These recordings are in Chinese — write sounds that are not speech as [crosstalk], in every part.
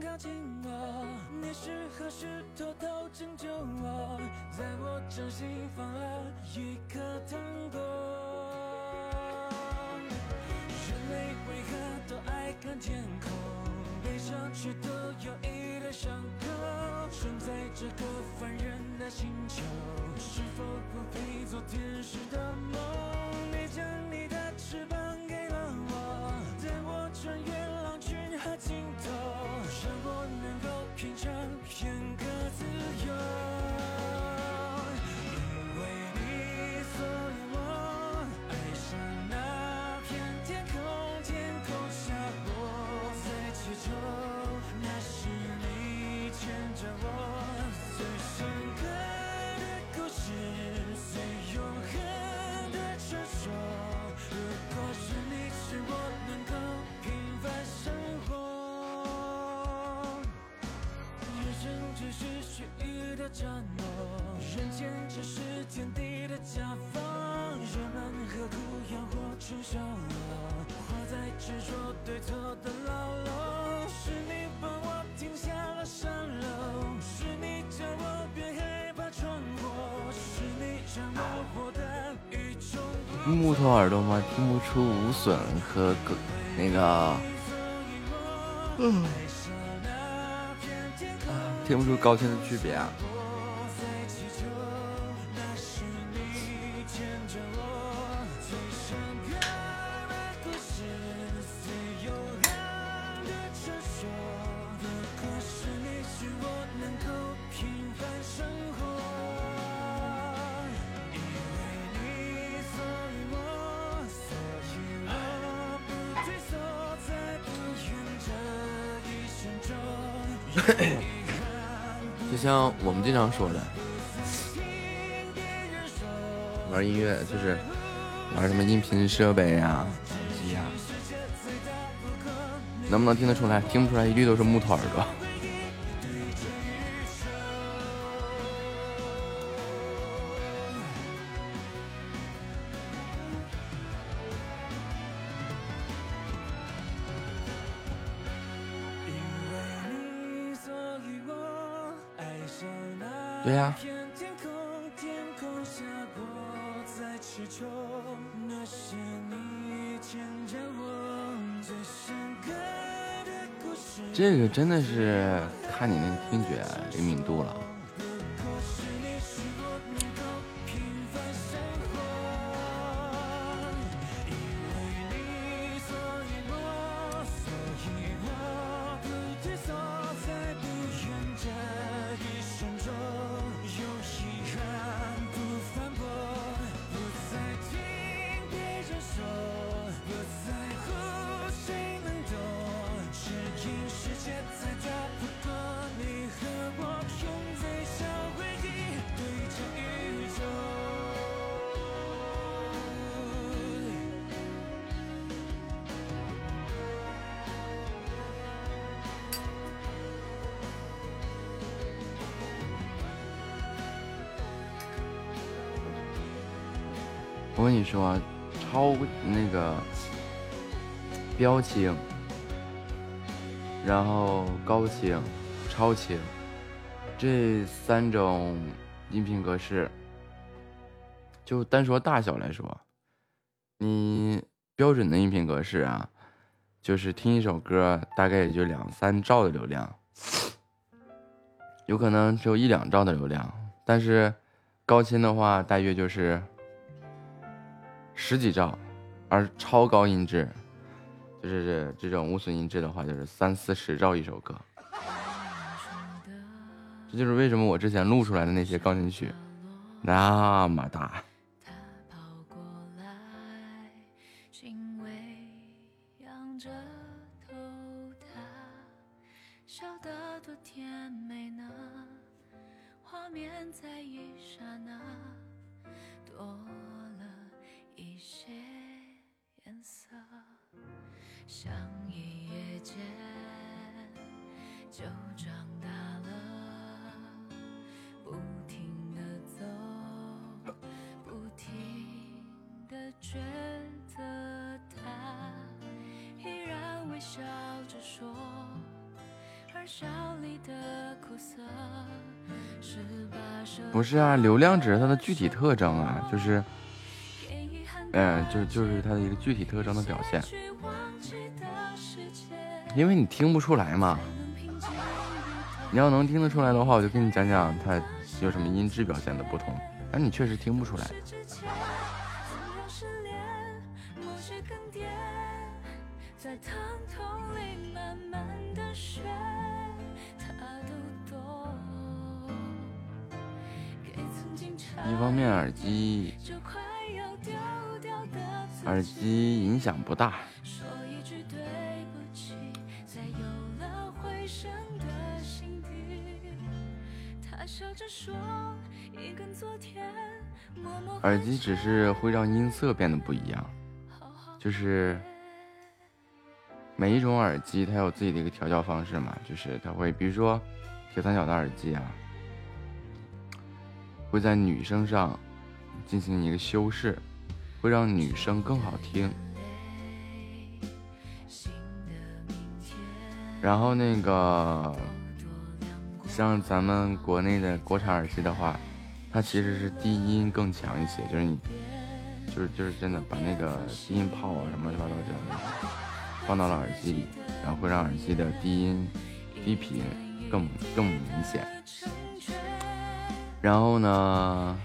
靠近我，你是何时偷偷拯救我，在我掌心放了一颗糖果。人类为何都爱看天空，悲伤却都有一点伤口。生在这个凡人的星球，是否不配做天使的梦？你将你的翅膀给了我，带我穿越片刻自由。的战斗，人间只是天地的夹缝。人们何苦要？活在执着对错的牢笼。是你帮我停下了山楼，是你叫我别害怕是你让我活得与众不木头耳朵吗？听不出无损和个那个，嗯，听不出高清的区别啊。[coughs] 就像我们经常说的，玩音乐就是玩什么音频设备呀、耳机呀，能不能听得出来？听不出来，一律都是木头耳朵。真的是看你那个听觉灵敏度了。我跟你说，超那个标清，然后高清、超清这三种音频格式，就单说大小来说，你标准的音频格式啊，就是听一首歌大概也就两三兆的流量，有可能只有一两兆的流量，但是高清的话大约就是。十几兆，而超高音质，就是这这种无损音质的话，就是三四十兆一首歌。这就是为什么我之前录出来的那些钢琴曲那么大。流量只是它的具体特征啊，就是，嗯，就就是它的一个具体特征的表现。因为你听不出来嘛，你要能听得出来的话，我就跟你讲讲它有什么音质表现的不同。但你确实听不出来。一方面耳机耳机影响不大。耳机只是会让音色变得不一样，就是每一种耳机它有自己的一个调教方式嘛，就是它会，比如说铁三角的耳机啊，会在女生上进行一个修饰，会让女生更好听。然后那个像咱们国内的国产耳机的话。它其实是低音更强一些，就是你，就是就是真的把那个低音炮啊什么乱七八糟这样放到了耳机里，然后会让耳机的低音低频更更明显。然后呢，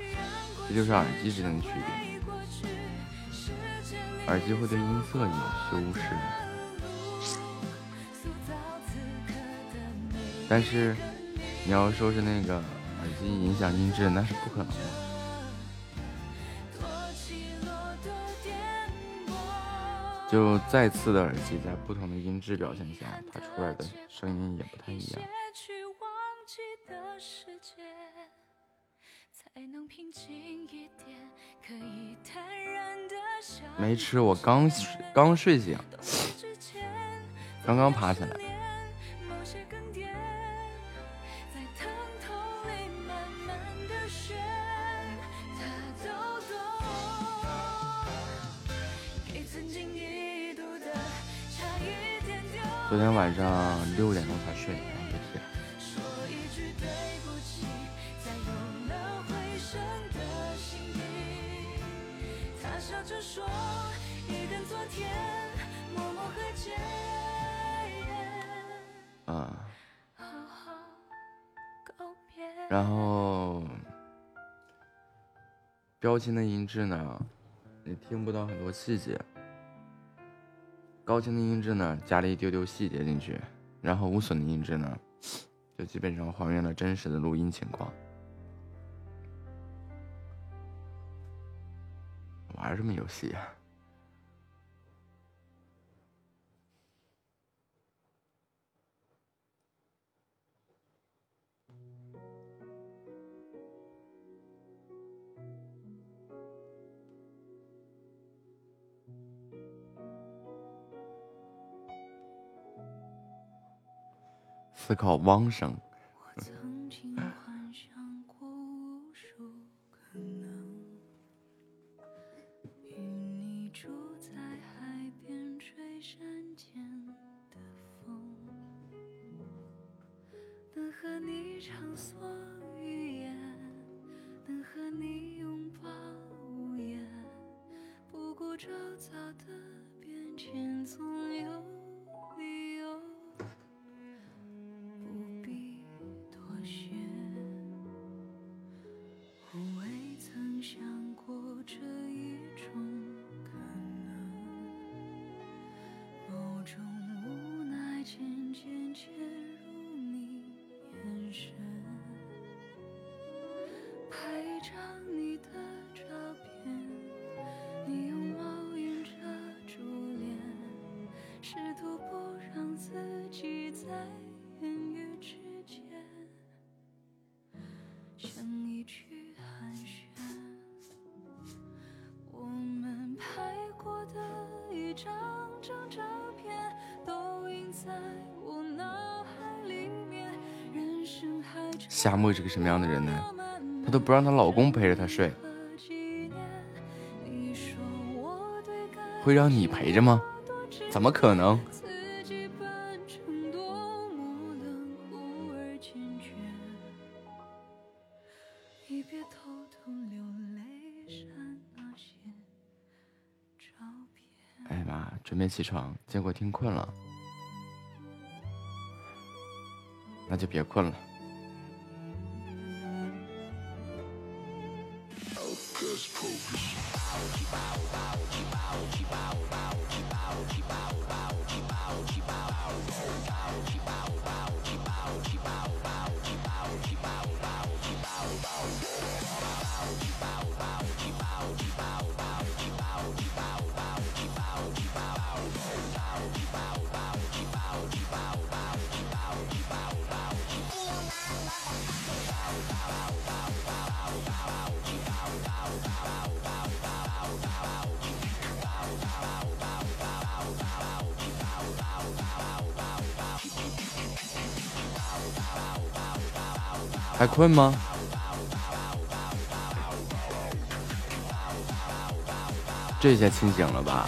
这就是耳机之间的区别，耳机会对音色有修饰，但是你要说是那个。耳机影响音质那是不可能的。就再次的耳机，在不同的音质表现下，它出来的声音也不太一样。没吃，我刚刚睡醒，刚刚爬起来。昨天晚上六点钟才睡，清的音质呢，你听不到很多细节。高清的音质呢，加了一丢丢细节进去，然后无损的音质呢，就基本上还原了真实的录音情况。玩什么游戏啊？思考汪生。夏沫是个什么样的人呢？她都不让她老公陪着她睡，会让你陪着吗？怎么可能？哎妈，准备起床，结果听困了，那就别困了。困吗？这下清醒了吧？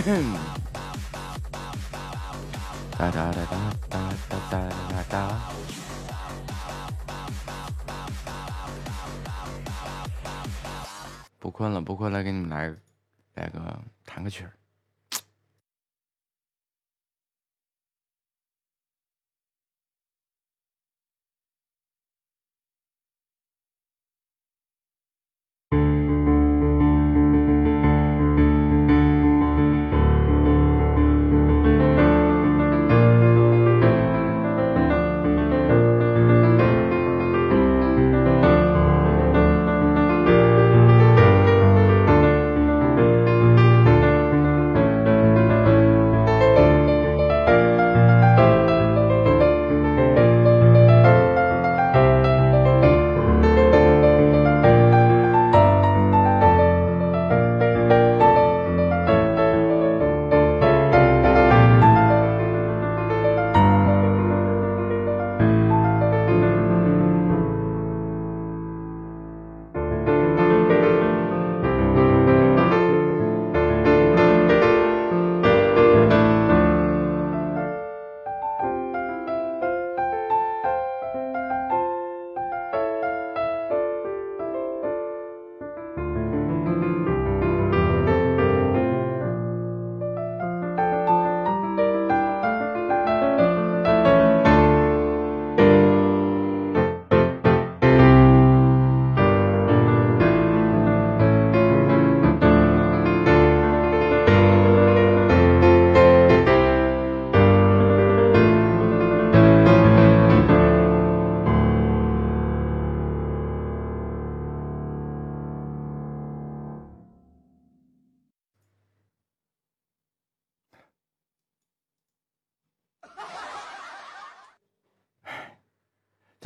哒哒哒哒哒哒哒哒哒。不困了，不困了，给你们来来个弹个曲儿。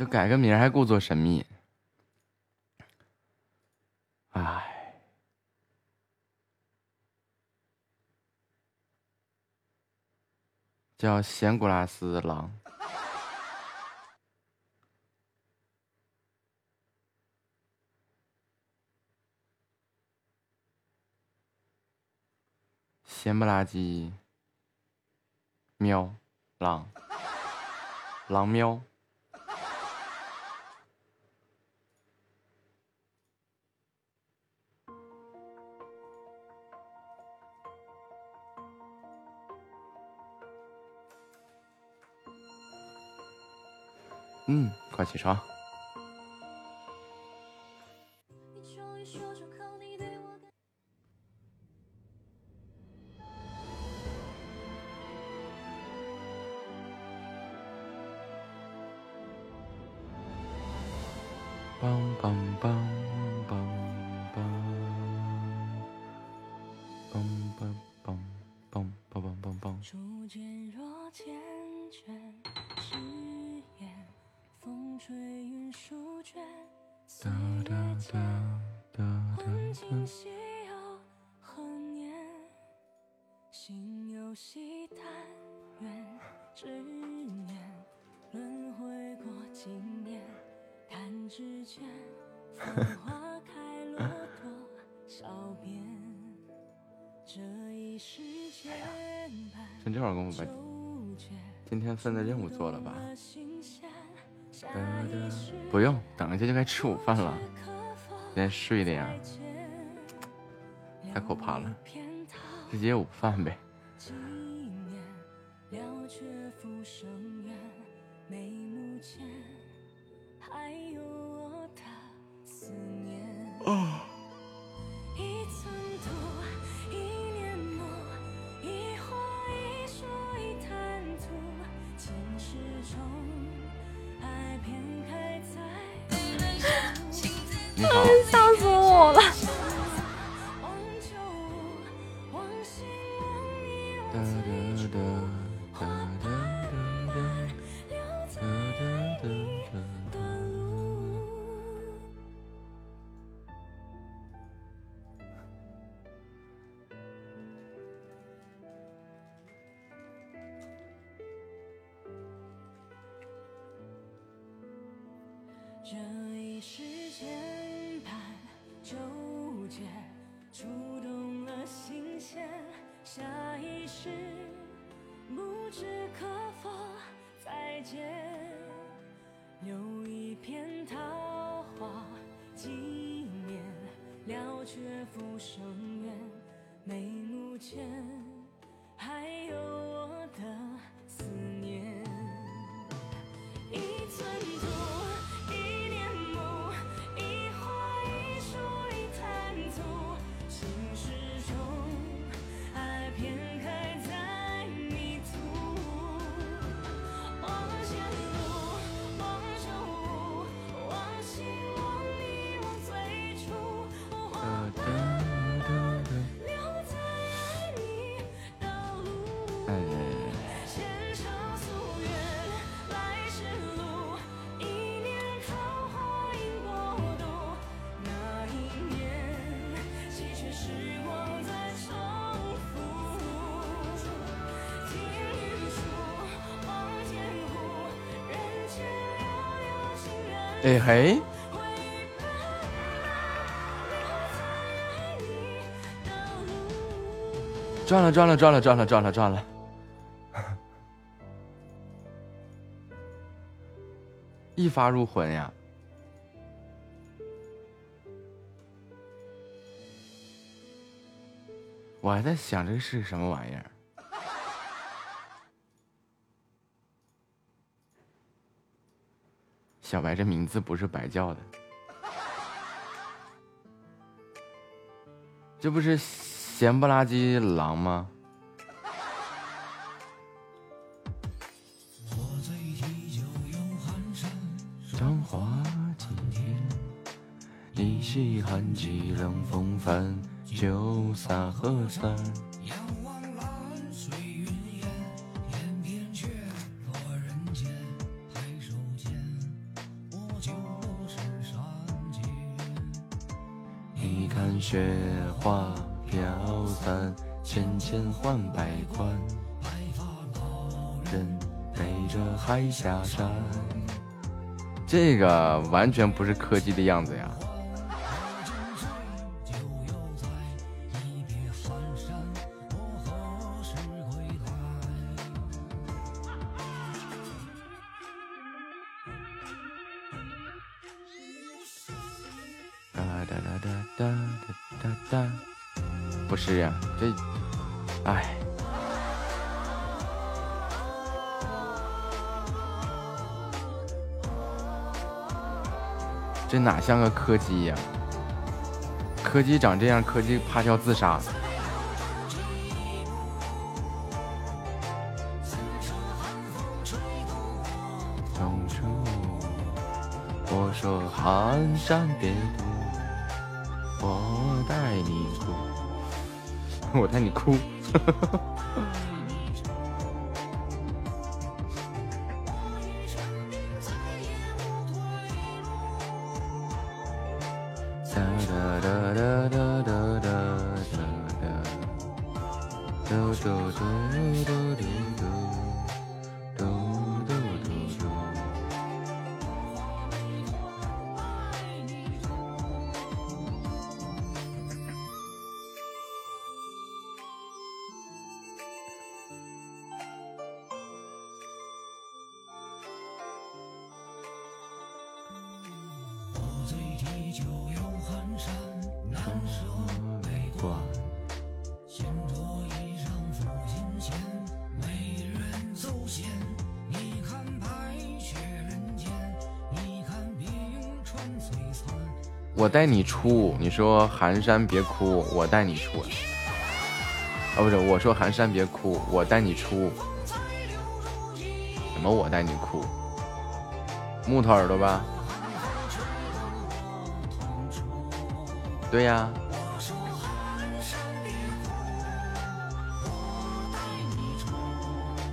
改个名还故作神秘，哎，叫咸古拉斯狼，闲不拉几，喵，狼，狼喵。嗯，快起床。吃午饭了。先睡的呀，太可怕了。直接午饭呗。这一世牵绊纠结触动了心弦下一世不知可否再见。留一片桃花纪念了却浮生缘眉目间哎嘿，赚了赚了赚了赚了赚了赚了，一发入魂呀！我还在想这是什么玩意儿。小白这名字不是白叫的，这不是闲不拉几狼吗？张花几天，一夕寒气冷风翻，酒洒河山。花飘散，千千换百款。白发老人背着海下山。这个完全不是柯基的样子呀！哪像个柯基呀？柯基长这样，柯基怕是要自杀。我我说寒山别渡，我带你哭，[laughs] 我带你哭。带你出，你说寒山别哭，我带你出。啊，不是，我说寒山别哭，我带你出。什么？我带你哭？木头耳朵吧？对呀。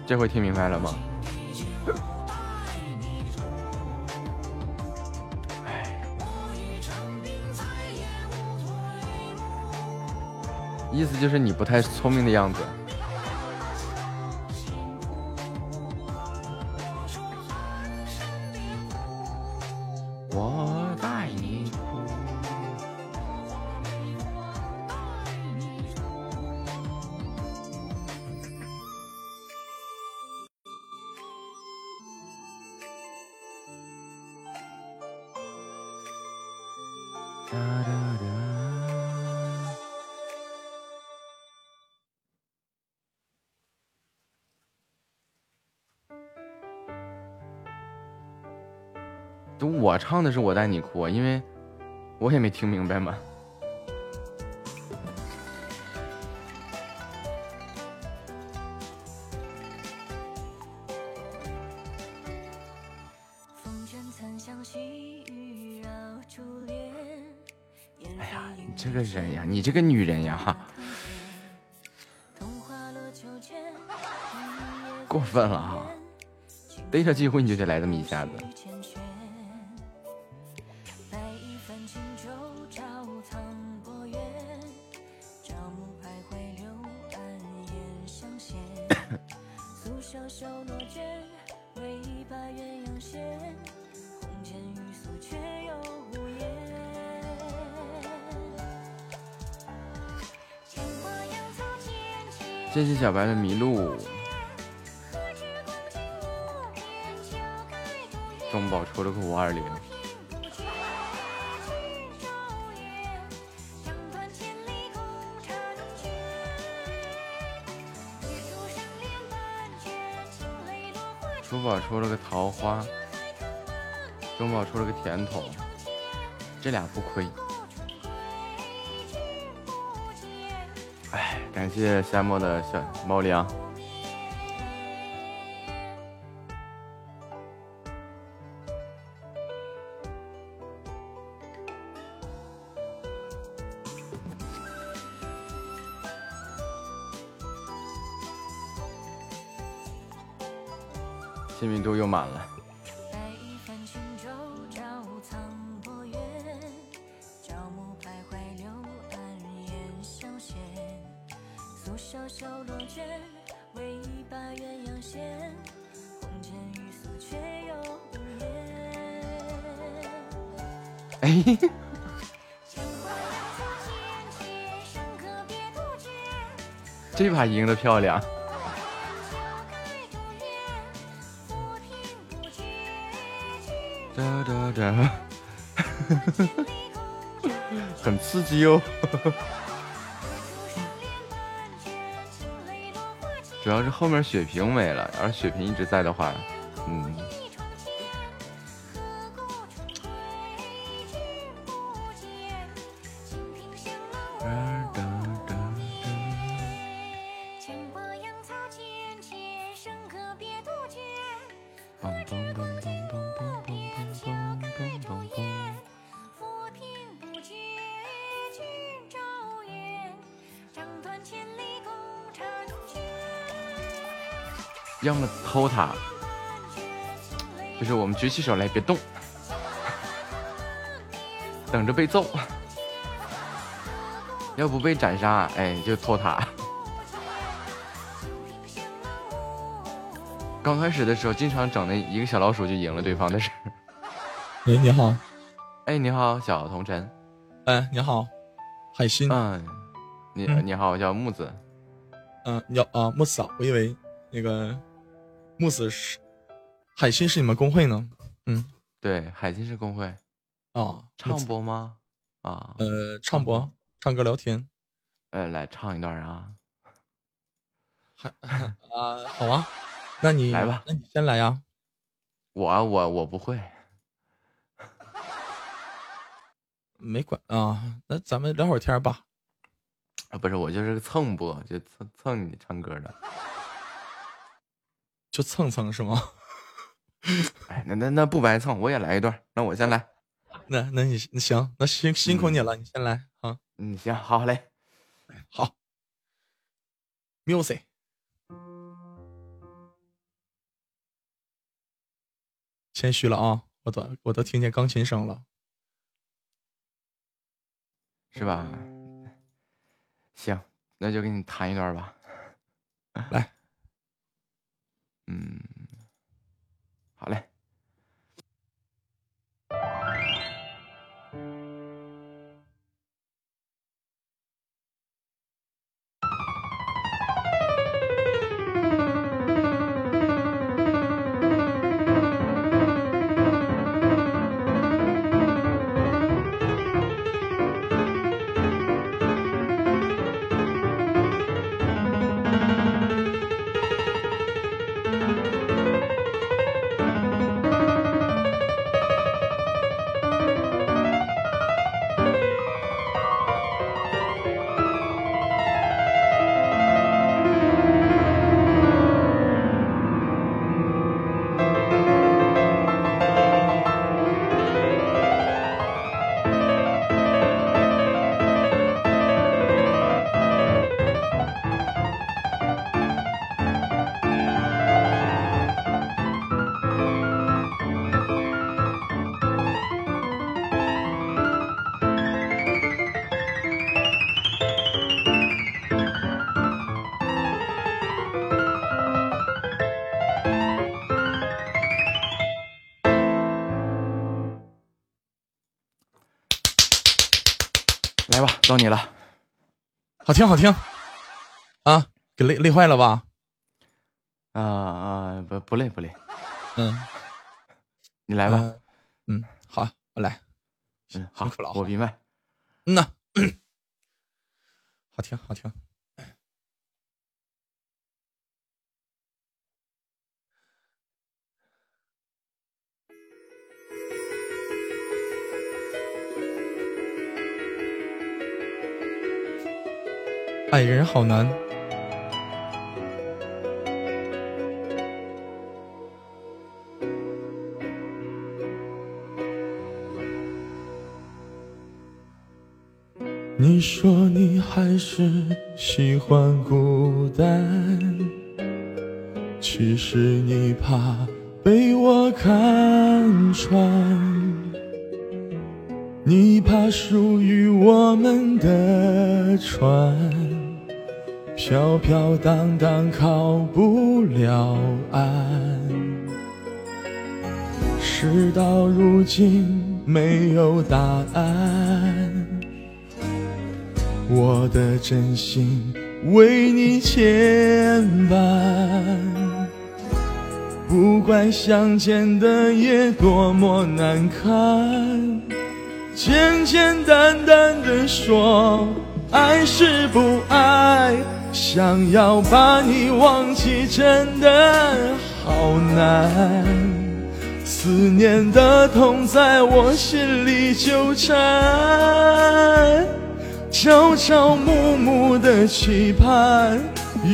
这回听明白了吗？意思就是你不太聪明的样子。我唱的是我带你哭，因为我也没听明白嘛。哎呀，你这个人呀，你这个女人呀，过分了哈！逮着机会你就得来这么一下子。小白的麋鹿，中宝出了个五二零。珠宝出了个桃花，中宝出了个甜筒，这俩不亏。感谢夏末的小猫粮。这把赢得漂亮，哒哒哒，[laughs] 很刺激哦。[laughs] 主要是后面血瓶没了，要是血瓶一直在的话，偷他，就是我们举起手来别动，等着被揍。要不被斩杀，哎，就偷他。刚开始的时候，经常整那一个小老鼠就赢了对方的事。喂，你好。哎，你好，小童晨。哎，你好，海星。嗯，你你好，我叫木子。嗯，你啊，木子啊，我以为那个木子是海星是你们公会呢。嗯，对，海星是公会。啊，唱播吗？啊，呃，唱播，唱歌聊天。呃，来唱一段啊。[laughs] 还啊，好啊。那你来吧，那你先来呀。我我我不会，没管啊。那咱们聊会儿天吧。啊，不是，我就是蹭播，就蹭蹭你唱歌的，就蹭蹭是吗？[laughs] 哎，那那那不白蹭，我也来一段。那我先来。那那你那行，那辛辛苦你了，你先来啊。嗯，行，好嘞，好。Music。谦虚了啊，我都我都听见钢琴声了，是吧？行，那就给你弹一段吧。来，嗯，好嘞。到你了，好听好听，啊，给累累坏了吧？啊啊，不不累不累，嗯，你来吧，嗯，好，我来，嗯，好，我明白，嗯呐，好 [coughs] 听好听。爱人好难。你说你还是喜欢孤单，其实你怕被我看穿，你怕属于我们的船。飘飘荡荡靠不了岸，事到如今没有答案，我的真心为你牵绊，不管相见的夜多么难堪，简简单单的说爱是不爱。想要把你忘记，真的好难。思念的痛在我心里纠缠，朝朝暮暮的期盼，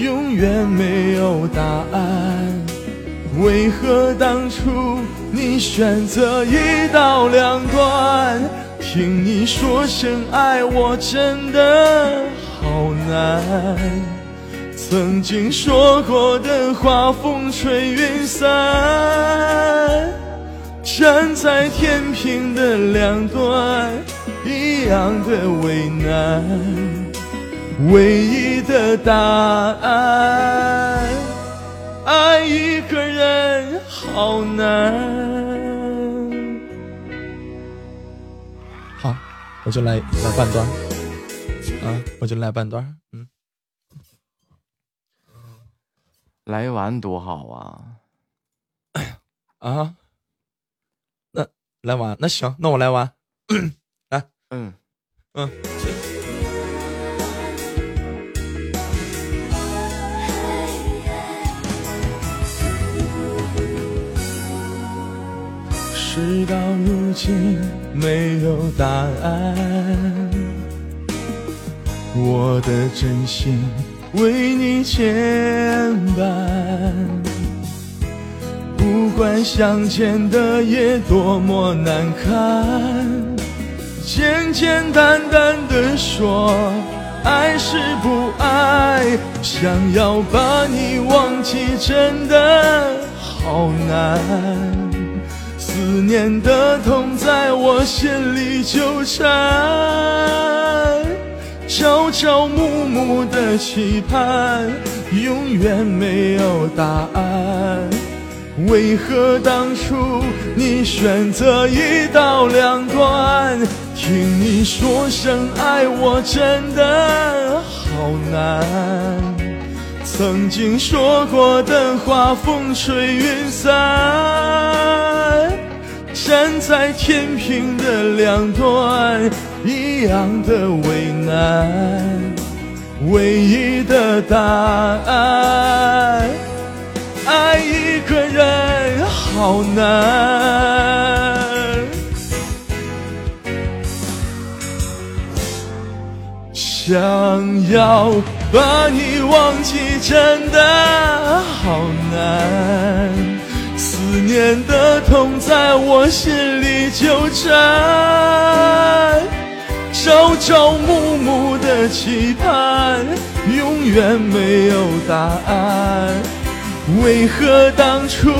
永远没有答案。为何当初你选择一刀两断？听你说声爱我，真的。好难，曾经说过的话，风吹云散。站在天平的两端，一样的为难。唯一的答案，爱一个人好难。好，我就来来半段，啊，我就来半段，嗯，来完多好啊！[coughs] 啊，那来完，那行，那我来完，[coughs] 来，嗯嗯。事到如今没有答案，我的真心为你牵绊。不管相见的夜多么难堪，简简单单的说爱是不爱，想要把你忘记真的好难。思念的痛在我心里纠缠，朝朝暮暮的期盼，永远没有答案。为何当初你选择一刀两断？听你说声爱我真的好难。曾经说过的话，风吹云散。站在天平的两端，一样的为难，唯一的答案，爱一个人好难。想要把你忘记，真的好难。思念的痛在我心里纠缠，朝朝暮暮的期盼，永远没有答案。为何当初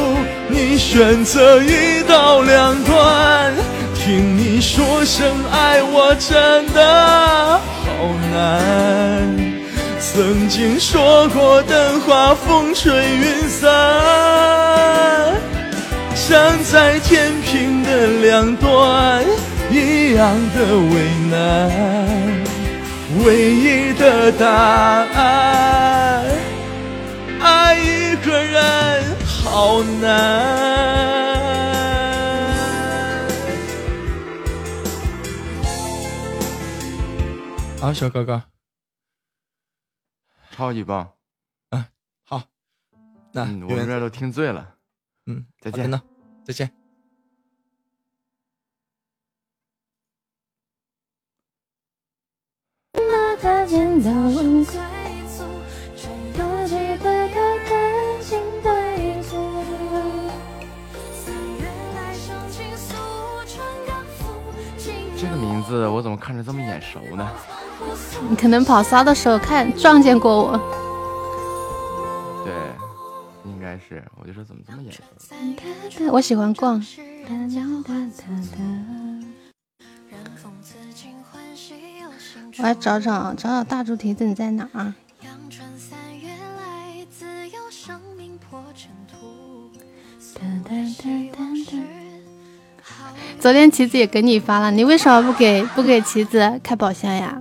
你选择一刀两断？听你说声爱我真的好难。曾经说过的话，风吹云散。站在天平的两端，一样的为难。唯一的答案，爱一个人好难。啊，小哥哥。超级棒，嗯，好，那我们这都听醉了，嗯，再见呢，再见。这个名字我怎么看着这么眼熟呢？你可能跑骚的时候看撞见过我，对，应该是，我就说怎么这么眼熟？对，我喜欢逛。我来找找找找大猪蹄子，你在哪儿？昨天棋子也给你发了，你为什么不给不给棋子开宝箱呀？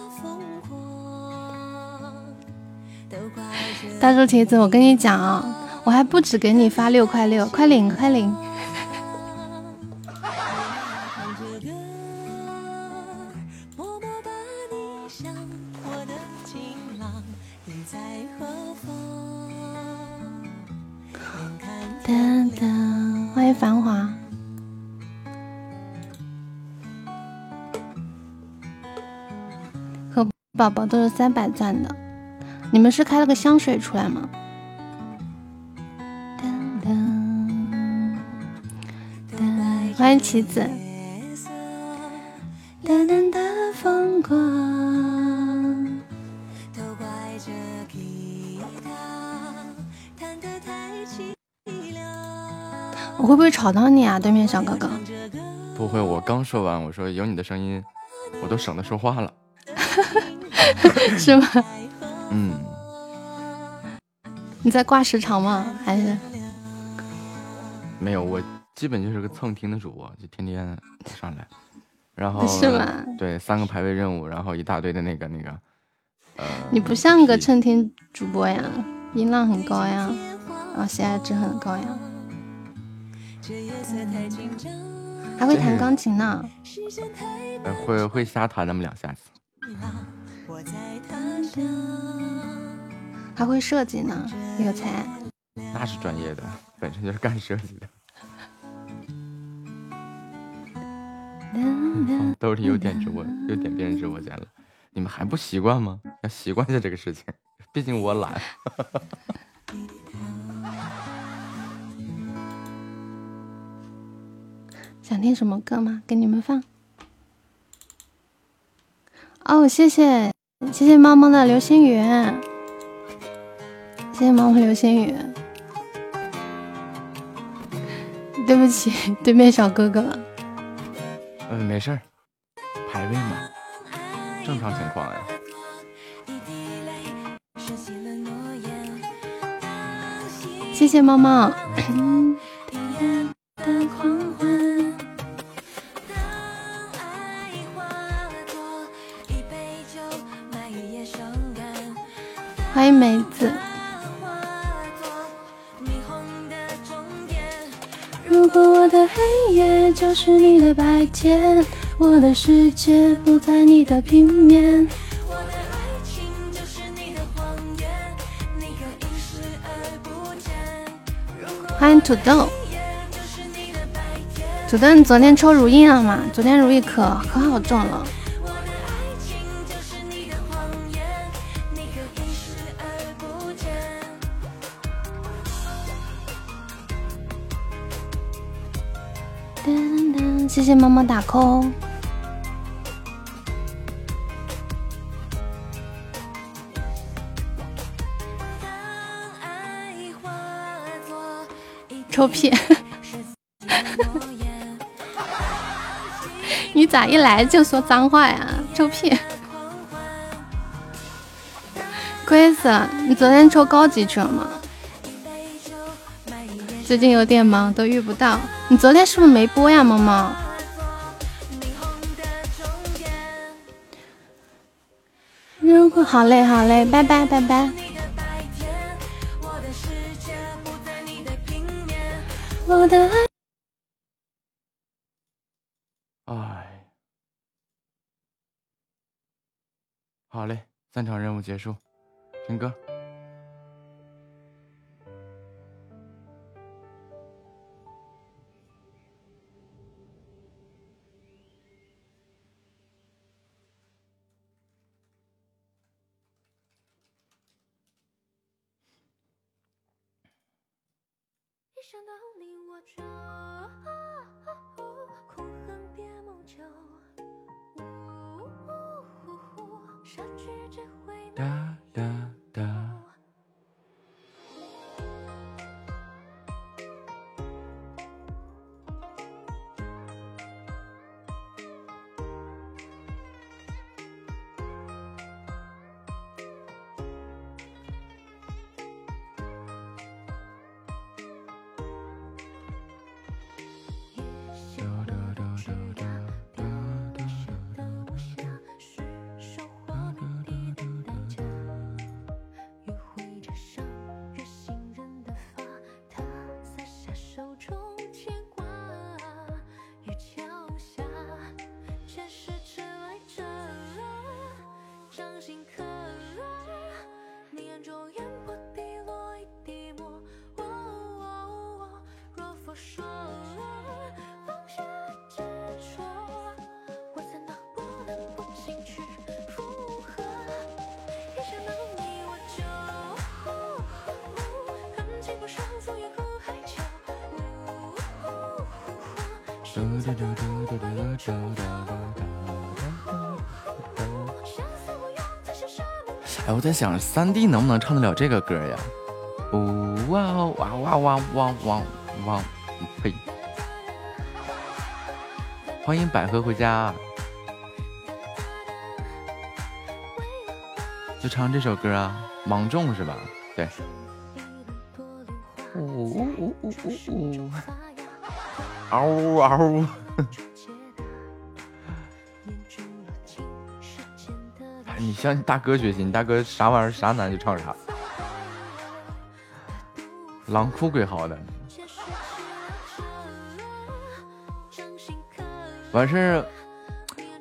大猪蹄子，我跟你讲啊，我还不止给你发六块六，快领快领！欢迎繁华和宝宝都是三百钻的。你们是开了个香水出来吗？欢迎棋子。淡淡的风光，都怪这吉他弹得太凄凉。我会不会吵到你啊，对面小哥哥？不会，我刚说完，我说有你的声音，我都省得说话了。[laughs] 是吗？嗯，你在挂时长吗？还是没有，我基本就是个蹭听的主播，就天天上来，然后是吗？对，三个排位任务，然后一大堆的那个那个，呃，你不像个蹭听主播呀，音浪很高呀，然后喜爱值很高呀，还会弹钢琴呢，呃，会会瞎弹那么两下子。还会设计呢，有才。那是专业的，本身就是干设计的。兜里又点直播，又点别人直播间了，你们还不习惯吗？要习惯一下这个事情，毕竟我懒。[laughs] 想听什么歌吗？给你们放。哦，谢谢谢谢猫猫的流星雨，谢谢猫猫流星雨。对不起，[laughs] 对面小哥哥。嗯，没事儿，排位嘛，正常情况呀。谢谢猫猫。[laughs] 梅子。如果我的黑夜就是你的白天，我的世界不在你的平面。欢迎土豆，土豆，你昨天抽如意了吗？昨天如意可可好中了。谢谢猫猫打 call。臭屁！[laughs] 你咋一来就说脏话呀？臭屁！亏死！你昨天抽高级去了吗？最近有点忙，都遇不到。你昨天是不是没播呀，猫猫？好嘞，好嘞，拜拜，拜拜。我的爱。哎，好嘞，三场任务结束，听歌。哎，我在想，三弟能不能唱得了这个歌呀？哇哇哇哇哇哇哇！呸！欢迎百合回家。就唱这首歌啊，芒种是吧？对。嗷呜嗷呜！你向你大哥学习，你大哥啥玩意儿啥难就唱啥。狼哭鬼嚎的。完事儿，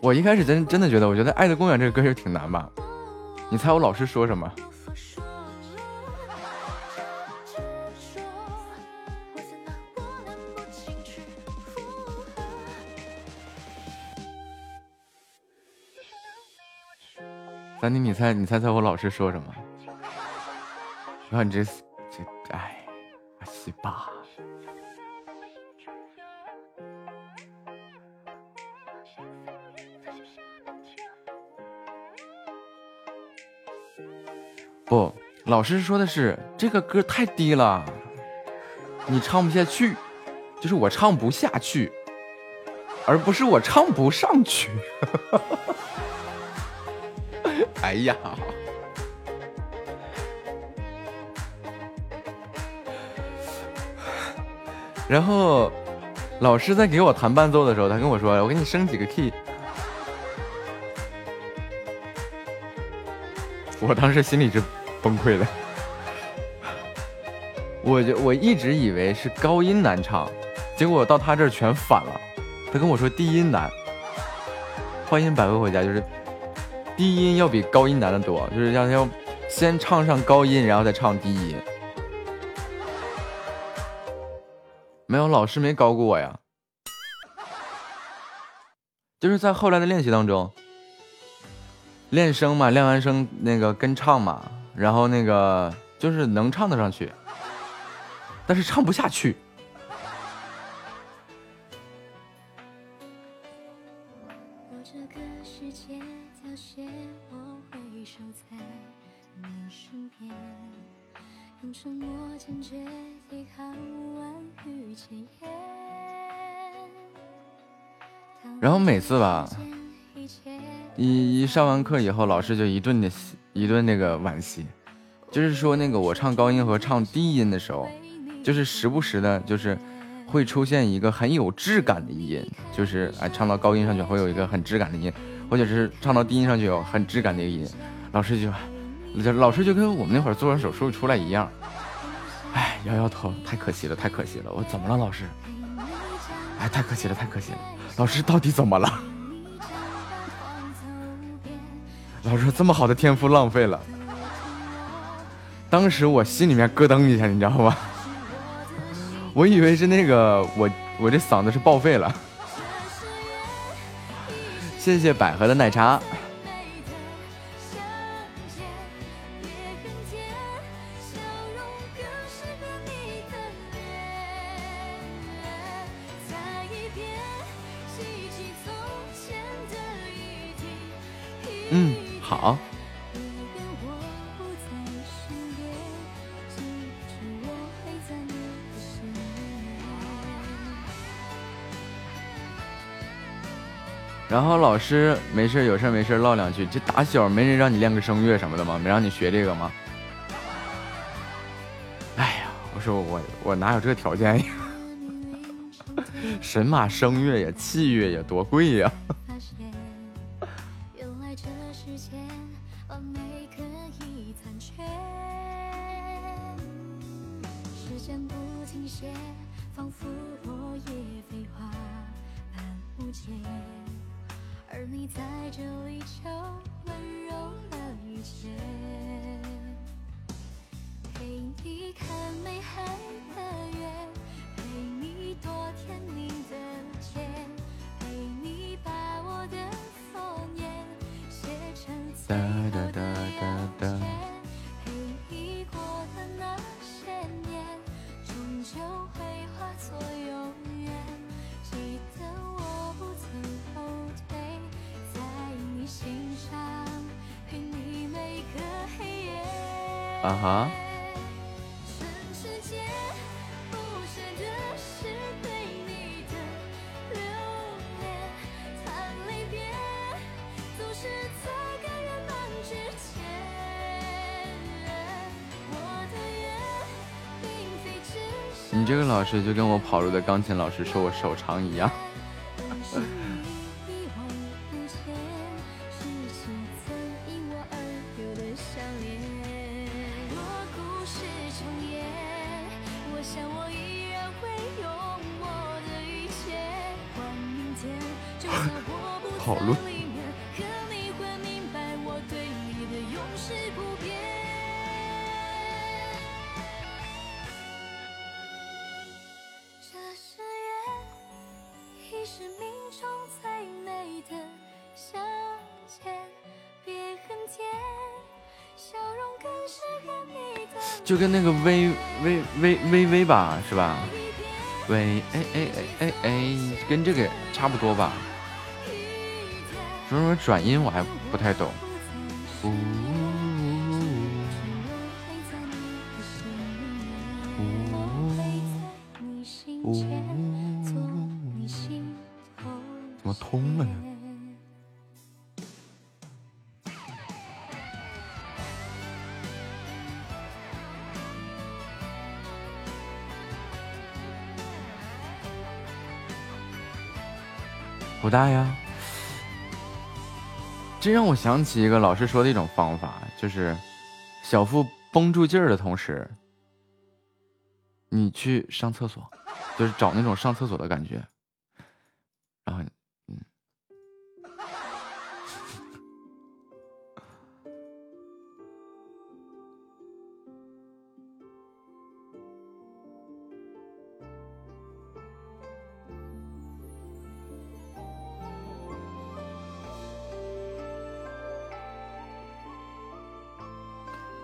我一开始真真的觉得，我觉得《爱的公园》这个歌就挺难吧。你猜我老师说什么？三弟，你猜，你猜猜我老师说什么？然后你这这哎，西巴。不，老师说的是这个歌太低了，你唱不下去，就是我唱不下去，而不是我唱不上去。[laughs] 哎呀，然后老师在给我弹伴奏的时候，他跟我说：“我给你升几个 key。”我当时心里是。崩溃了，我就我一直以为是高音难唱，结果到他这儿全反了。他跟我说低音难。欢迎百合回家，就是低音要比高音难得多，就是要要先唱上高音，然后再唱低音。没有老师没高过我呀，就是在后来的练习当中，练声嘛，练完声那个跟唱嘛。然后那个就是能唱得上去，但是唱不下去。然后每次吧，一一上完课以后，老师就一顿的。一顿那个惋惜，就是说那个我唱高音和唱低音的时候，就是时不时的，就是会出现一个很有质感的音，就是哎唱到高音上去会有一个很质感的音，或者是唱到低音上去有很质感的一个音，老师就，老师就跟我们那会儿做完手术出来一样，哎摇摇头，太可惜了，太可惜了，我怎么了老师？哎太可惜了，太可惜了，老师到底怎么了？老师这么好的天赋浪费了，当时我心里面咯噔一下，你知道吗？我以为是那个我我这嗓子是报废了。谢谢百合的奶茶。然后老师没事有事没事唠两句。就打小没人让你练个声乐什么的吗？没让你学这个吗？哎呀，我说我我哪有这条件呀？[laughs] 神马声乐呀，器乐呀，多贵呀！这就跟我跑路的钢琴老师说我手长一样。就跟那个微微微微微吧，是吧？微哎哎哎哎哎，跟这个差不多吧。什么什么转音我还不太懂。不大呀，这让我想起一个老师说的一种方法，就是小腹绷住劲儿的同时，你去上厕所，就是找那种上厕所的感觉，然后。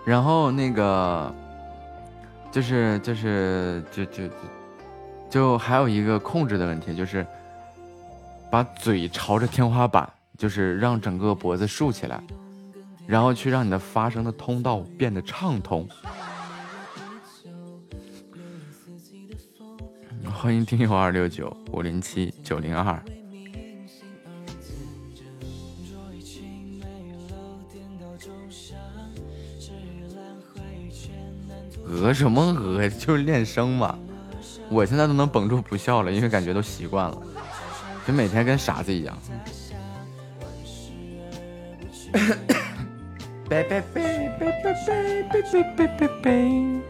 然后那个，就是就是就就就还有一个控制的问题，就是把嘴朝着天花板，就是让整个脖子竖起来，然后去让你的发声的通道变得畅通。欢迎听友二六九五零七九零二。鹅什么鹅？[laughs] 就是练声嘛。我现在都能绷住不笑了，因为感觉都习惯了，就每天跟傻子一样。贝贝贝贝贝贝贝贝贝贝。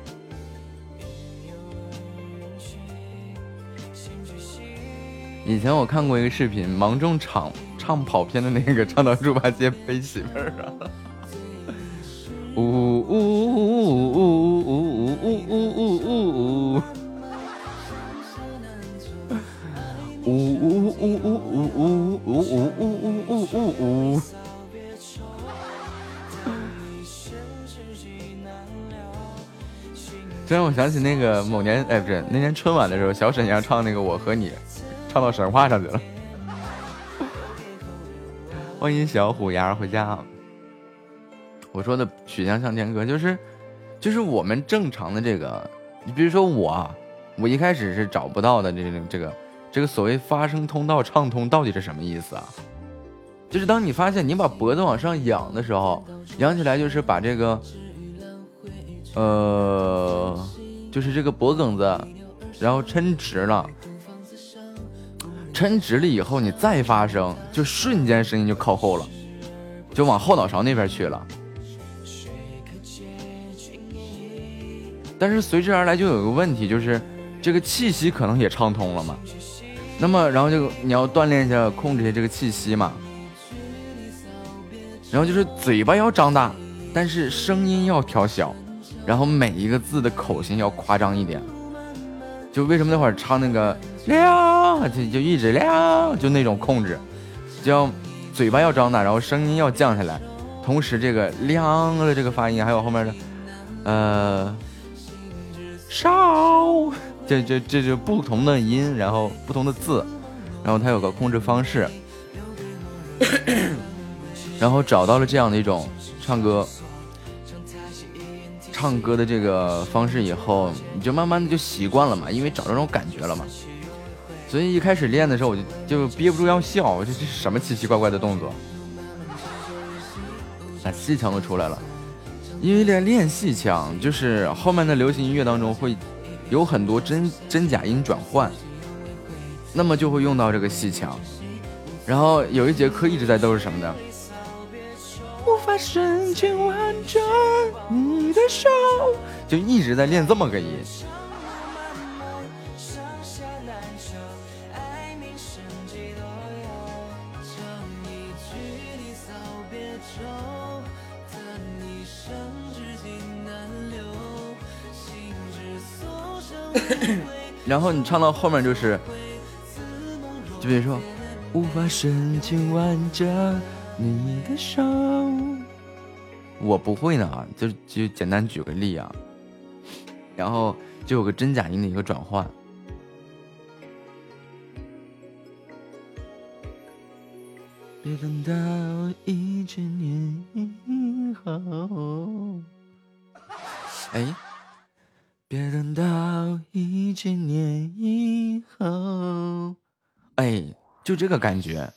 以前我看过一个视频，芒种唱唱跑偏的那个，唱到猪八戒背媳妇儿了。这让我想起那个某年，哎，不是那年春晚的时候，小沈阳唱那个《我和你》，唱到神话上去了。[laughs] 欢迎小虎牙回家。我说的曲项向天歌就是，就是我们正常的这个，你比如说我，我一开始是找不到的这个这个这个所谓发声通道畅通到底是什么意思啊？就是当你发现你把脖子往上仰的时候，仰起来就是把这个，呃，就是这个脖梗子，然后抻直了，抻直了以后你再发声，就瞬间声音就靠后了，就往后脑勺那边去了。但是随之而来就有个问题，就是这个气息可能也畅通了嘛。那么，然后就你要锻炼一下，控制一下这个气息嘛。然后就是嘴巴要张大，但是声音要调小，然后每一个字的口型要夸张一点。就为什么那会儿唱那个亮，就就一直亮，就那种控制，要嘴巴要张大，然后声音要降下来，同时这个亮的这个发音，还有后面的呃。烧，这这这就不同的音，然后不同的字，然后它有个控制方式，[coughs] 然后找到了这样的一种唱歌，唱歌的这个方式以后，你就慢慢的就习惯了嘛，因为找这种感觉了嘛。所以一开始练的时候，我就就憋不住要笑，我这这是什么奇奇怪怪的动作？啊，戏腔都出来了。因为练练戏腔，就是后面的流行音乐当中会有很多真真假音转换，那么就会用到这个戏腔。然后有一节课一直在都是什么的？无法深情挽着你的手，就一直在练这么个音。[coughs] 然后你唱到后面就是，就比如说，无法深情挽着你的手，我不会呢，就就简单举个例啊，然后就有个真假音的一个转换。别等到一千年以后，哎。别等到一千年以后，哎，就这个感觉。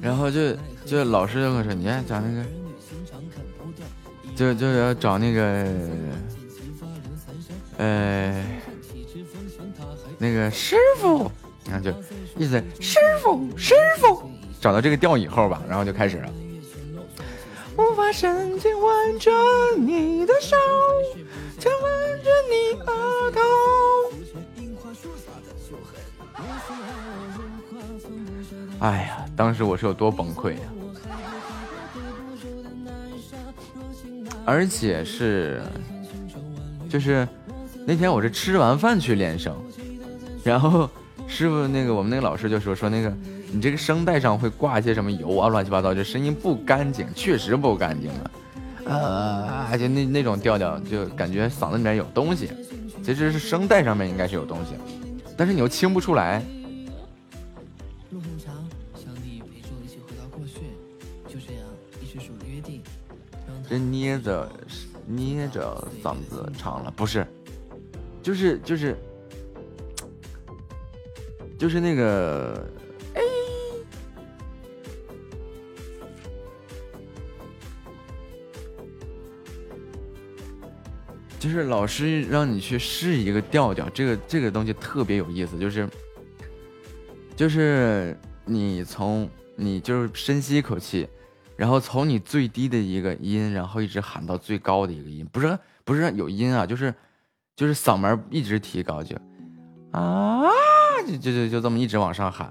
然后就就老师就说：“你看讲那个，就就要找那个，呃，那个师傅，然后就意思师傅师傅，找到这个调以后吧，然后就开始了。无法深情挽着你的手，牵吻着你额头。”哎呀，当时我是有多崩溃呀！而且是，就是那天我是吃完饭去练声，然后师傅那个我们那个老师就说说那个你这个声带上会挂一些什么油啊，乱七八糟，就声音不干净，确实不干净了。呃，就那那种调调，就感觉嗓子里面有东西，其实是声带上面应该是有东西，但是你又清不出来。这捏着捏着嗓子唱了，不是，就是就是就是那个，哎，就是老师让你去试一个调调，这个这个东西特别有意思，就是就是你从你就是深吸一口气。然后从你最低的一个音，然后一直喊到最高的一个音，不是不是有音啊，就是就是嗓门一直提高，就啊，就就就就这么一直往上喊。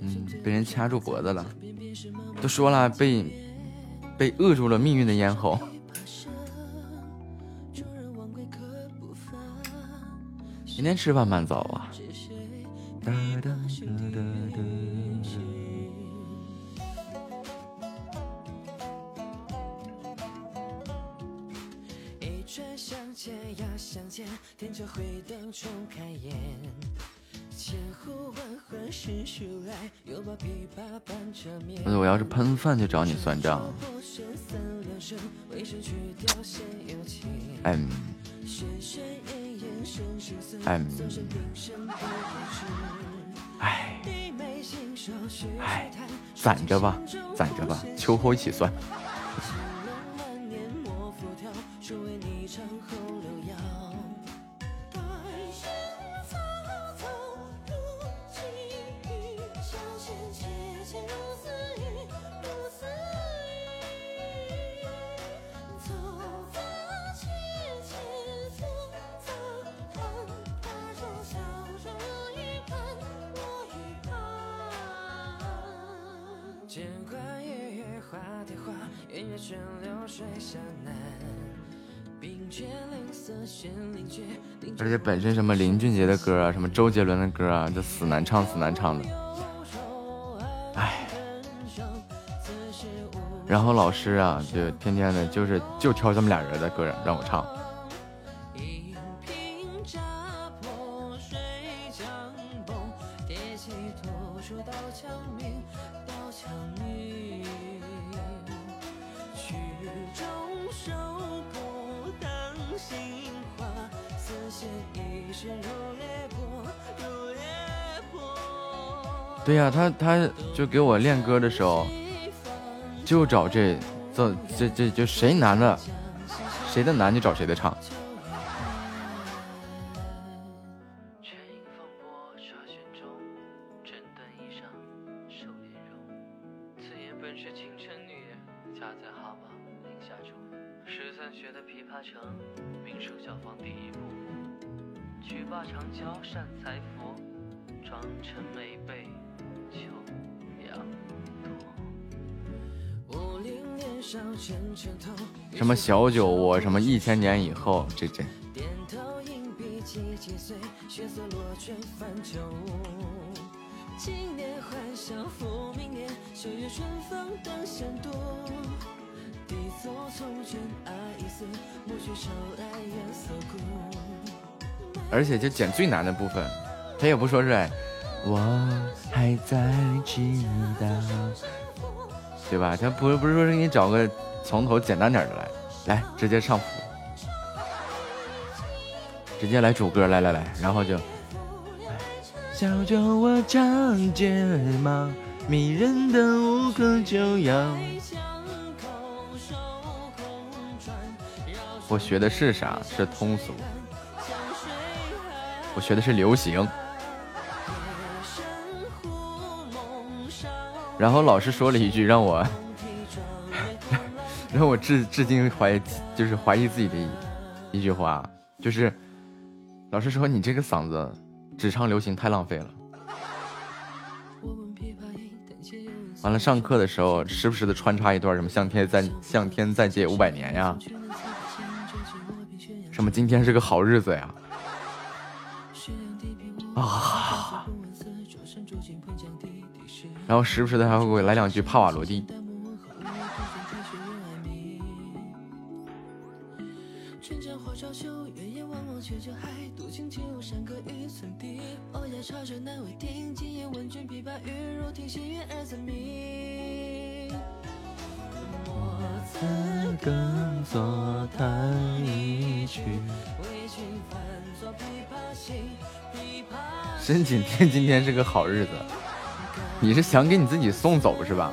嗯，被人掐住脖子了，都说了被被扼住了命运的咽喉。今天吃饭蛮早啊。我要是喷饭就找你算账。嗯。哎，哎，哎，攒着吧，攒着吧，秋后一起算。本身什么林俊杰的歌啊，什么周杰伦的歌啊，就死难唱，死难唱的。唉。然后老师啊，就天天的，就是就挑这么俩人的歌让我唱。他他就给我练歌的时候，就找这这这这就谁难的，谁的难就找谁的唱。小酒窝，什么一千年以后，这这。而且就剪最难的部分，他也不说是，我还在祈祷。对吧？他不是不是说是给你找个从头简单点的来，来直接上谱，直接来主歌，来来来，然后就。小酒窝长睫毛，迷人的无可救药。我学的是啥？是通俗。我学的是流行。然后老师说了一句让我，让我至至今怀疑，就是怀疑自己的一一句话，就是老师说你这个嗓子只唱流行太浪费了。完了上课的时候时不时的穿插一段什么向天再向天再借五百年呀，什么今天是个好日子呀，啊。然后时不时的还会给我来两句帕瓦罗蒂。申请天今天是个好日子。你是想给你自己送走是吧？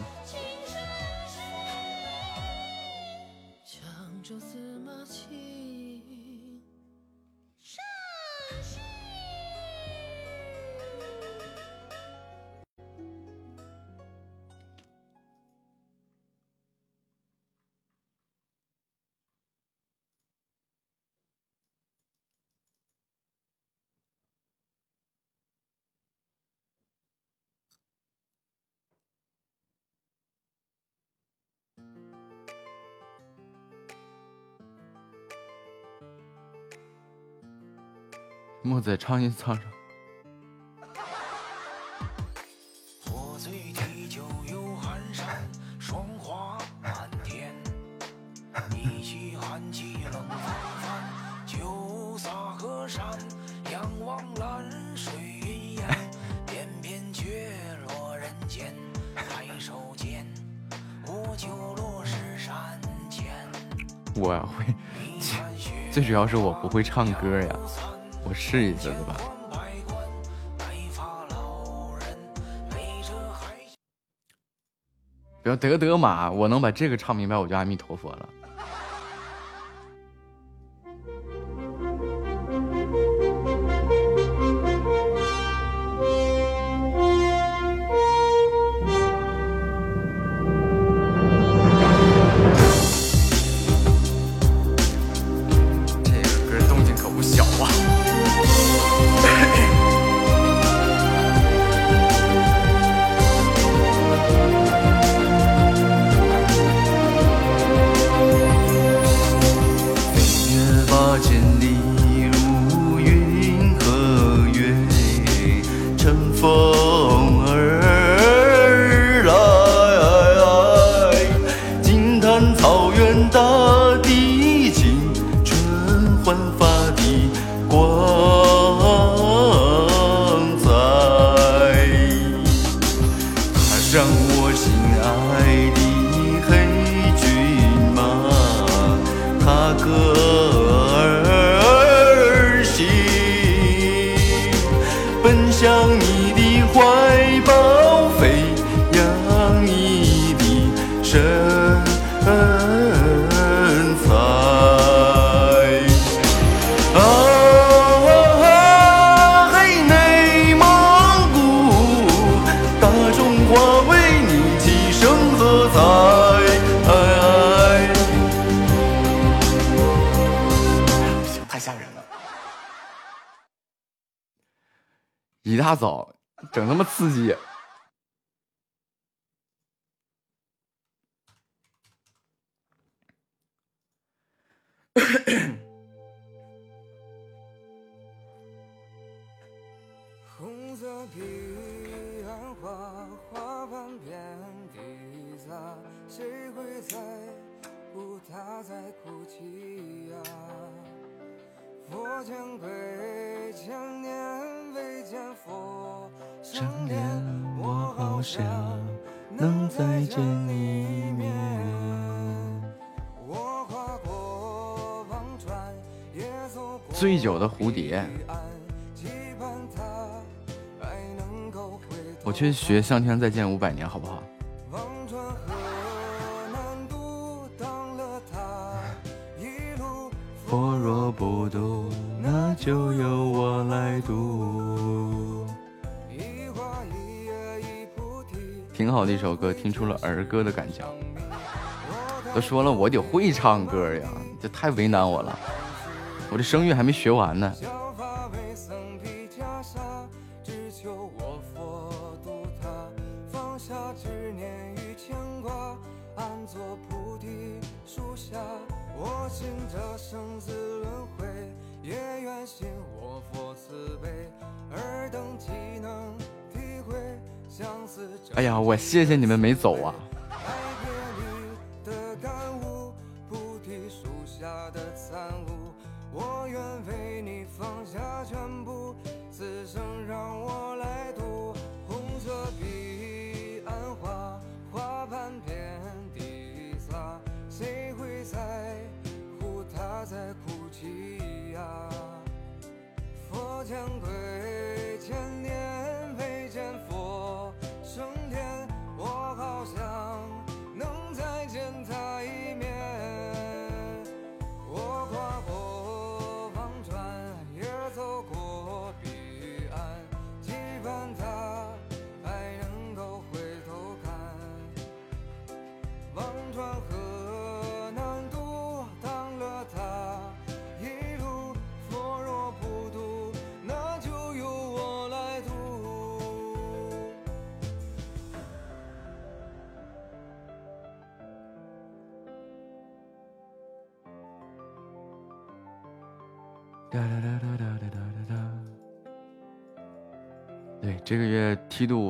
木子唱一唱唱。我会，[laughs] 最主要是我不会唱歌呀。我试一次，对吧？不要德德玛，我能把这个唱明白，我就阿弥陀佛了。遍地撒，谁会在乎他在哭泣呀？佛前跪，千年未见佛生脸，我好想能再见你一面。我跨过忘川，也走过醉酒的蝴蝶。我去学向天再见五百年，好不好？忘川河南渡，当了他一路佛若不渡，那就由我来渡。一花一叶一菩提。挺好的一首歌，听出了儿歌的感觉。都说了，我得会唱歌呀，这太为难我了。我这声乐还没学完呢。谢谢你们没走啊。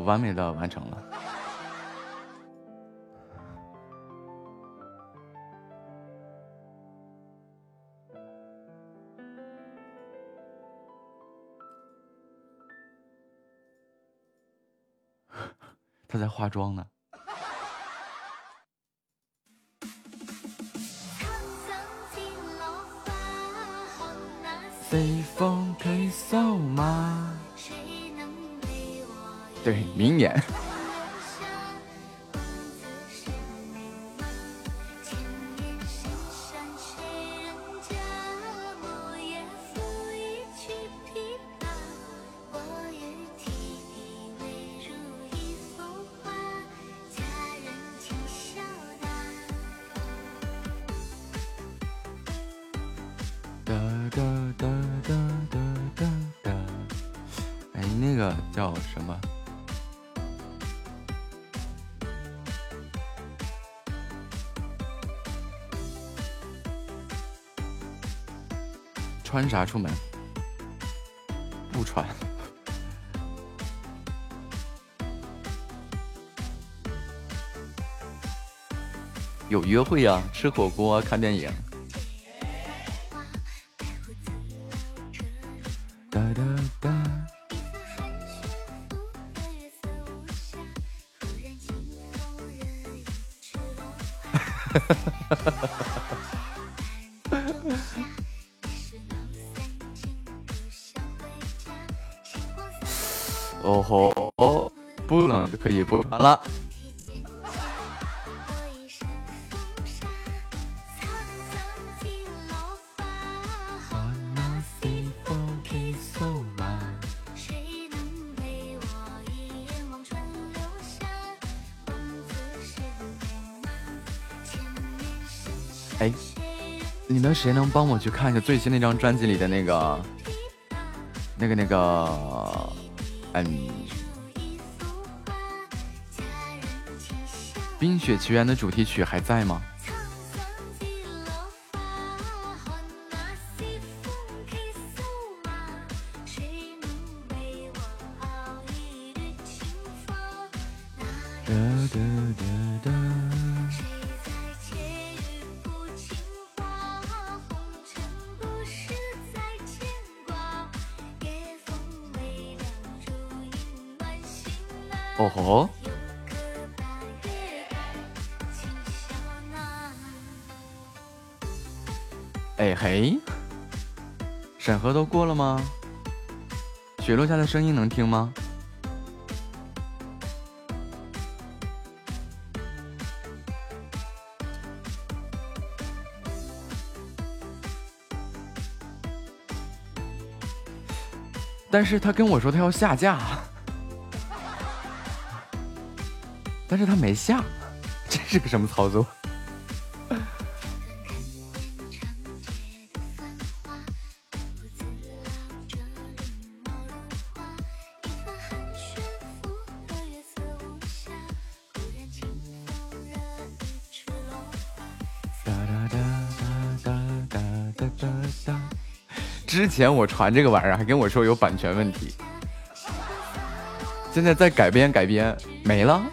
完美的完成了。[laughs] 他在化妆呢。随风陪扫码。对，明年。啥出门？不穿。有约会呀、吃火锅、看电影。可以不传了。哎，你们谁能帮我去看一下最新那张专辑里的那个、那个、那个？嗯，《雪奇缘》的主题曲还在吗？哦吼哎嘿，审核都过了吗？雪落下的声音能听吗？但是他跟我说他要下架，但是他没下，这是个什么操作？前我传这个玩意儿还跟我说有版权问题，现在在改编改编没了。[laughs]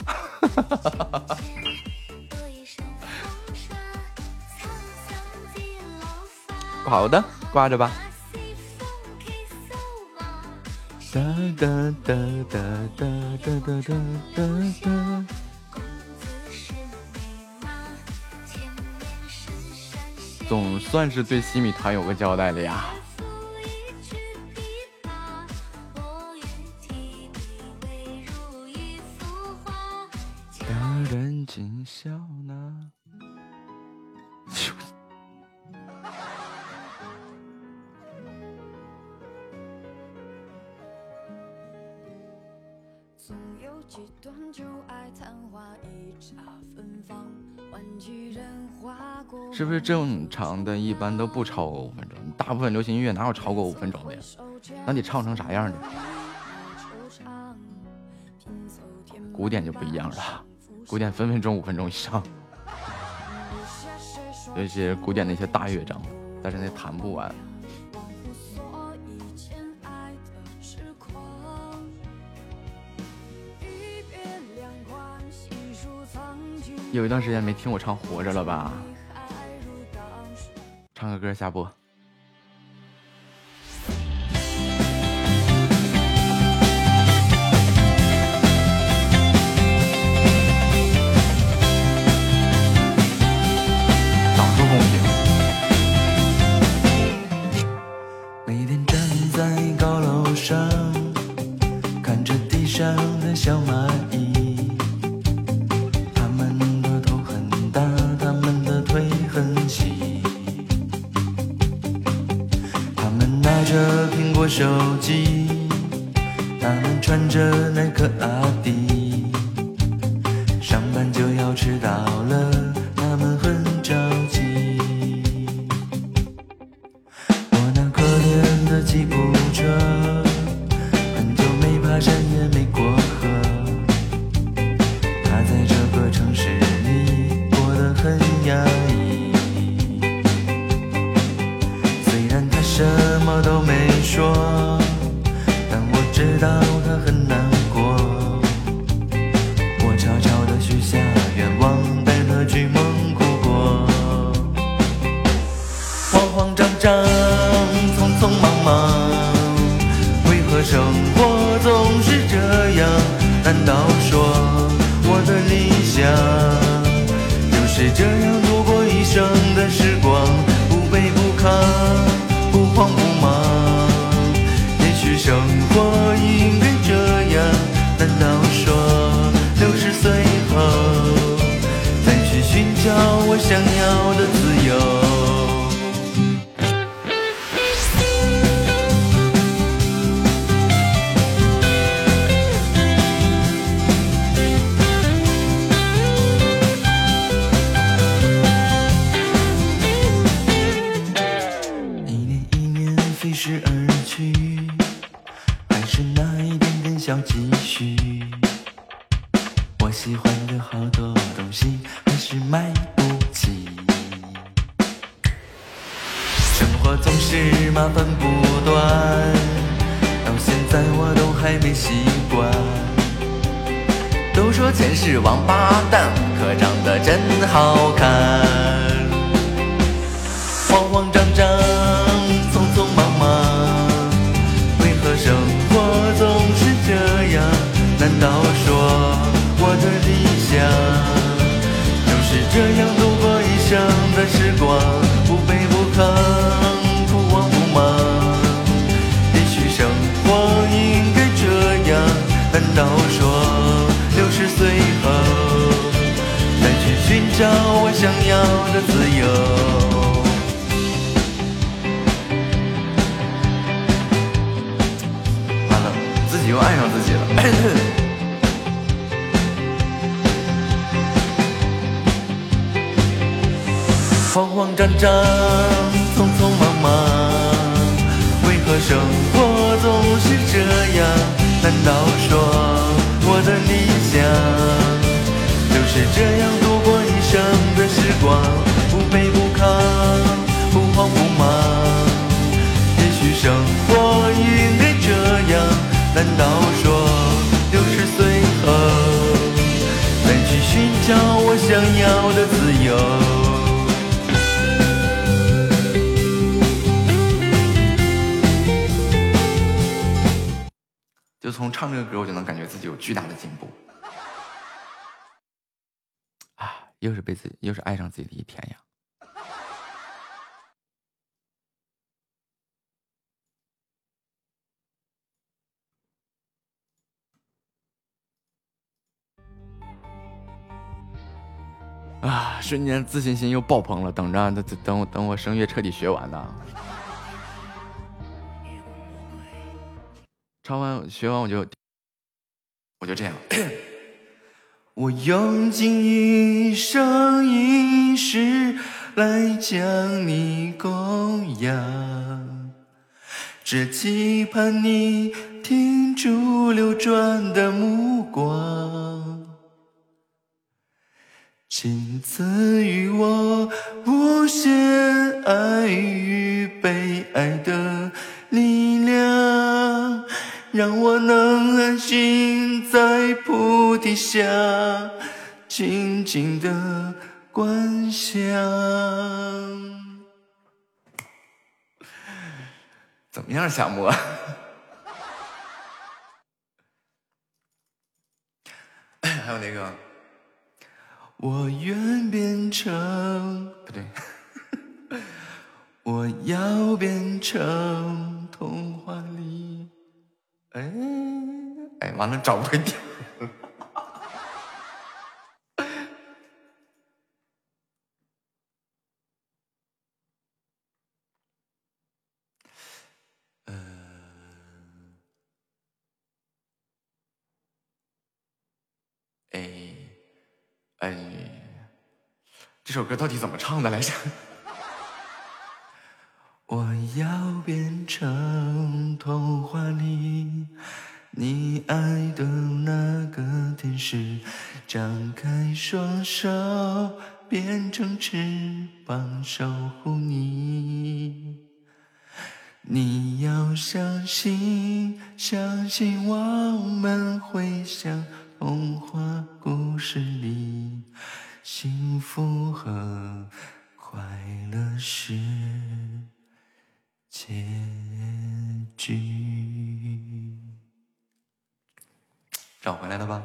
好的，挂着吧。哒哒哒哒哒哒哒哒哒。总算是对西米团有个交代了呀。正常的一般都不超过五分钟？大部分流行音乐哪有超过五分钟的呀？那得唱成啥样的？古典就不一样了，古典分分钟五分钟以上，尤其是古典那些大乐章，但是那弹不完。有一段时间没听我唱《活着》了吧？唱个歌下播。难道说我的理想就是这样度过一生的时光，不卑不亢，不慌不忙？也许生活应该这样，难道说六十岁后再去寻找我想要的自由？完了，自己又爱上自己了。慌慌张张，匆匆忙忙，为何生活总是这样？难道说我的理想就是这样度过一生的时光，不卑不亢，不慌不忙？也许生活应该这样，难道说六十岁后再去寻找我想要的自由？从唱这个歌，我就能感觉自己有巨大的进步。啊，又是被自己，又是爱上自己的一天呀！啊，瞬间自信心又爆棚了。等着，等等我等我声乐彻底学完呢。唱完学完我就我就这样。[coughs] 我用尽一生一世来将你供养，只期盼你停住流转的目光，请赐予我无限爱与被爱的力量。让我能安心在菩提下，静静的观想。怎么样，夏沫？[laughs] 还有那个，我愿变成，不对，[laughs] 我要变成童话里。哎哎，完了找不回调。哎哎，这首歌到底怎么唱的来着？[laughs] 我要变成童话里你爱的那个天使，张开双手，变成翅膀守护你。你要相信，相信我们会像童话故事里，幸福和快乐是结局。找回来了吧？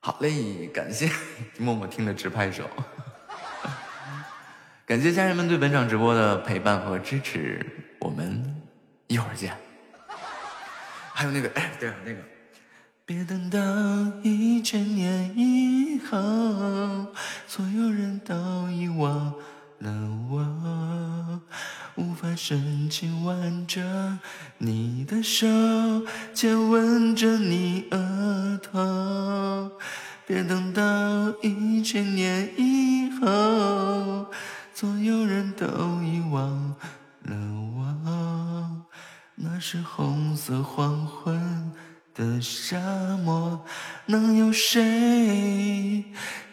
好嘞，感谢默默听了直拍手，[laughs] 感谢家人们对本场直播的陪伴和支持，我们一会儿见。还有那个，哎，对了，那个，别等到一千年以后，所有人都遗忘了我，无法深情挽着你的手，亲吻着你额头。别等到一千年以后，所有人都遗忘了我。那是红色黄昏的沙漠，能有谁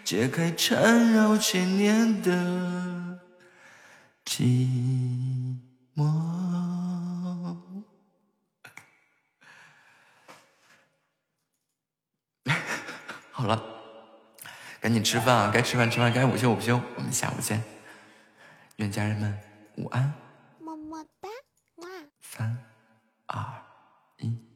解开缠绕千年的寂寞？[laughs] 好了，赶紧吃饭啊！该吃饭吃饭，该午休午休。我们下午见，愿家人们午安。么么哒，哇。三。二一。